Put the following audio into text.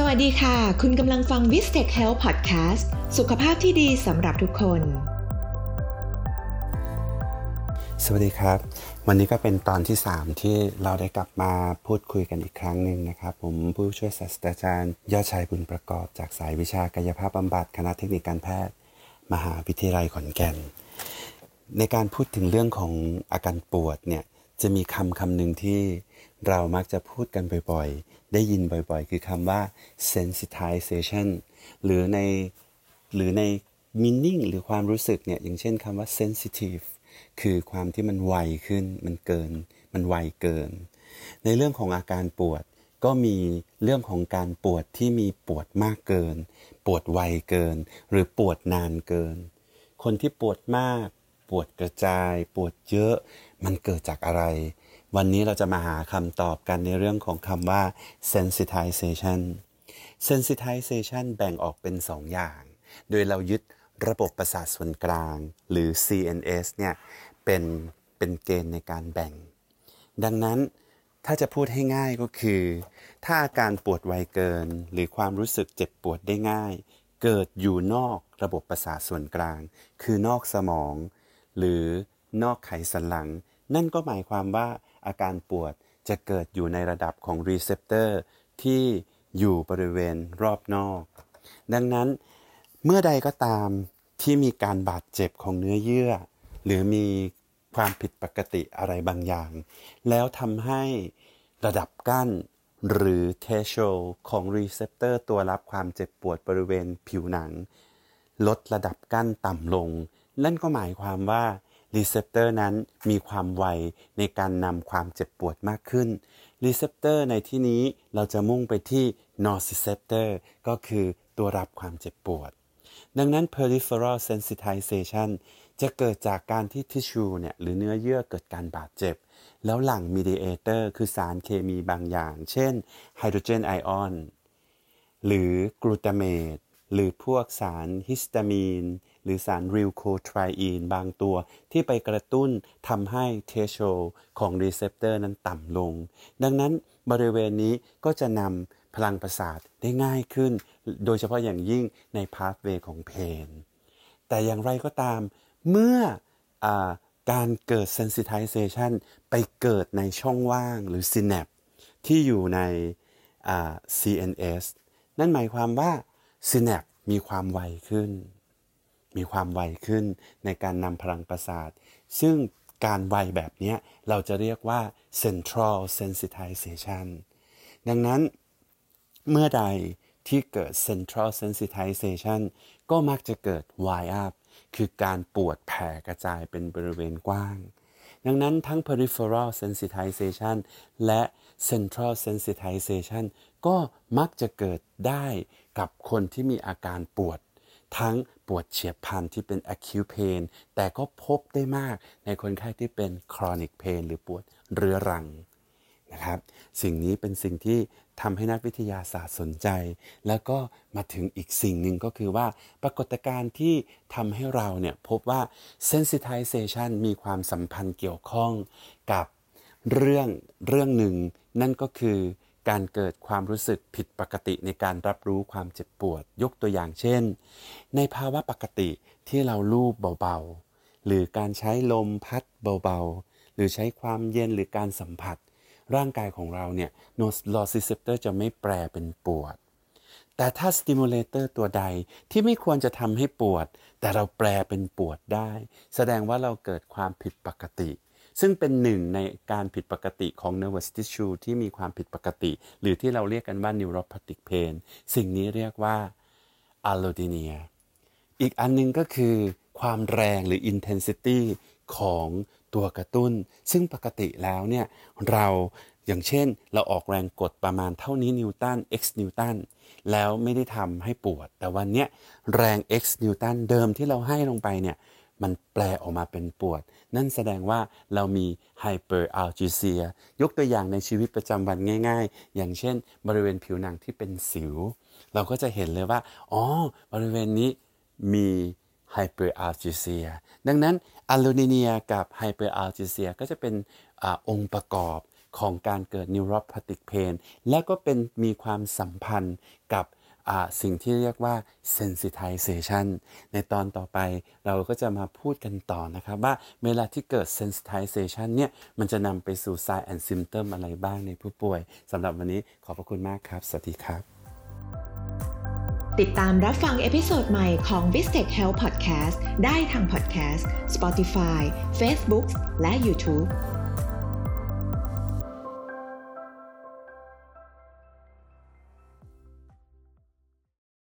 สวัสดีค่ะ คุณกำลังฟัง v i s t e c h Health Podcast สุขภาพที่ดีสำหรับทุกคน สวัสดีครับ วันนี้ก็เป็นตอนที่ 3 ที่เราได้กลับมาพูดคุยกันอีกครั้งหนึ่งนะครับ ผมผู้ช่วยศาสตราจารย์ ยอดชัยบุญประกอบจากสายวิชากายภาพบำบัดคณะเทคนิคการแพทย์ มหาวิทยาลัยขอนแก่น ในการพูดถึงเรื่องของอาการปวดเนี่ย จะมีคำคำหนึ่งที่เรามักจะพูดกันบ่อยๆ ได้ยินบ่อยๆ คือคำว่า sensitization หรือในหรือใน meaning หรือความรู้สึกเนี่ย อย่างเช่นคำว่า sensitive คือความที่มันไวขึ้น มันเกิน มันไวเกิน ในเรื่องของอาการปวดก็มีเรื่องของการปวดที่มีปวดมากเกิน ปวดไวเกิน หรือปวดนานเกิน คนที่ปวดมาก ปวดกระจาย ปวดเยอะ มันเกิดจากอะไร วันนี้เราจะมาหาคำตอบกันในเรื่องของคำว่า sensitization sensitization แบ่งออกเป็นสองอย่าง โดยเรายึดระบบประสาทส่วนกลาง หรือ CNS เนี่ย เป็น เป็นเกณฑ์ในการแบ่ง ดังนั้นถ้าจะพูดให้ง่ายก็คือ ถ้าอาการปวดไวเกิน หรือความรู้สึกเจ็บปวดได้ง่าย เกิดอยู่นอกระบบประสาทส่วนกลาง คือนอกสมอง หรือนอกไขสันหลัง นั่นก็หมายความว่าอาการปวดจะเกิดอยู่ในระดับของ receptor ที่อยู่บริเวณรอบนอก ดังนั้นเมื่อใดก็ตามที่มีการบาดเจ็บของเนื้อเยื่อ หรือมีความผิดปกติอะไรบางอย่าง แล้วทำให้ระดับกั้นหรือ threshold ของ receptor ตัวรับความเจ็บปวดบริเวณผิวหนัง ลดระดับกั้นต่ำลง นั่นก็หมายความว่า receptor นั้นมีความไวในการนำความเจ็บปวดมากขึ้น receptor ในที่นี้เราจะมุ่งไปที่ nociceptor ก็คือตัวรับความเจ็บปวด ดังนั้น peripheral sensitization จะเกิดจากการที่ทิชชูเนี่ยหรือเนื้อเยื่อเกิดการบาดเจ็บ แล้วหลั่ง mediator คือสารเคมีบางอย่าง เช่นไฮโดรเจนไอออนหรือกลูตาเมต หรือพวกสารฮิสตามีน หรือสาร leukotriene บางตัว ที่ไปกระตุ้นทำให้ threshold ของ receptor นั้นต่ำลง ดังนั้นบริเวณนี้ก็จะนำพลังประสาทได้ง่ายขึ้น โดยเฉพาะอย่างยิ่งใน pathway ของ pain แต่อย่างไรก็ตามเมื่อการเกิด sensitization ไปเกิดในช่องว่างหรือ synapse ที่อยู่ใน CNS นั่นหมายความว่า synapse มีความไวขึ้น มีความไวขึ้นในการนำพลังประสาท ซึ่งการไวแบบนี้เราจะเรียกว่า central sensitization ดังนั้นเมื่อใดที่เกิด central sensitization ก็มักจะเกิด wire up คือการปวดแผ่กระจายเป็นบริเวณกว้าง ดังนั้นทั้ง peripheral sensitization และ central sensitization ก็มักจะเกิดได้กับคนที่มีอาการปวด ทั้งปวดเฉียบพลันที่เป็น acute pain แต่ก็พบได้มากในคนไข้ที่เป็น chronic pain หรือปวดเรื้อรัง นะครับ สิ่งนี้เป็นสิ่งที่ทำให้นักวิทยาศาสตร์สนใจ แล้วก็มาถึงอีกสิ่งหนึ่งก็คือว่าปรากฏการณ์ที่ทำให้เราเนี่ยพบว่า sensitization มีความสัมพันธ์เกี่ยวข้องกับเรื่องเรื่องหนึ่ง นั่นก็คือการเกิดความรู้สึกผิดปกติในการรับรู้ความเจ็บปวด ยกตัวอย่างเช่น ในภาวะปกติที่เราลูบเบาๆ หรือการใช้ลมพัดเบาๆ หรือใช้ความเย็นหรือการสัมผัส ร่างกายของเราเนี่ย nociceptor จะไม่แปลเป็นปวด แต่ถ้า stimulator ตัวใดที่ไม่ควรจะทำให้ปวด แต่เราแปลเป็นปวดได้ แสดงว่าเราเกิดความผิดปกติ ซึ่งเป็นหนึ่งในการผิดปกติของ nervous tissue ที่มีความผิดปกติ หรือที่เราเรียกกันว่า neuropathic pain สิ่งนี้เรียกว่า allodynia อีกอันนึงก็คือความแรงหรือ intensity ของ ตัวกระตุ้น ซึ่งปกติแล้วเนี่ยเราอย่างเช่นเราออกแรงกดประมาณเท่านี้นิวตัน x นิวตันแล้วไม่ได้ทำให้ปวด แต่วันนี้แรง x นิวตันเดิมที่เราให้ลงไปเนี่ยมันแปลออกมาเป็นปวด นั่นแสดงว่าเรามี hyperalgesia ยกตัวอย่างในชีวิตประจำวันง่าย ๆ อย่างเช่น บริเวณผิวหนังที่เป็นสิว เราก็จะเห็นเลยว่า อ๋อ บริเวณนี้มี hyperalgesia ดังนั้นallodynia กับ hyperalgesia ก็จะเป็นองค์ประกอบของการเกิด neuropathic pain และก็เป็นมีความสัมพันธ์กับสิ่งที่เรียกว่า sensitization ในตอนต่อไปเราก็จะมาพูดกันต่อนะครับว่าเวลาที่เกิด sensitization เนี่ย มันจะนำไปสู่ sign and symptom อะไรบ้างในผู้ป่วยสำหรับวันนี้ขอบพระคุณมากครับ สวัสดีครับ ติดตามรับฟัง episode ใหม่ของ v i s t e c h Health Podcast ได้ทาง Podcast Spotify Facebook และ YouTube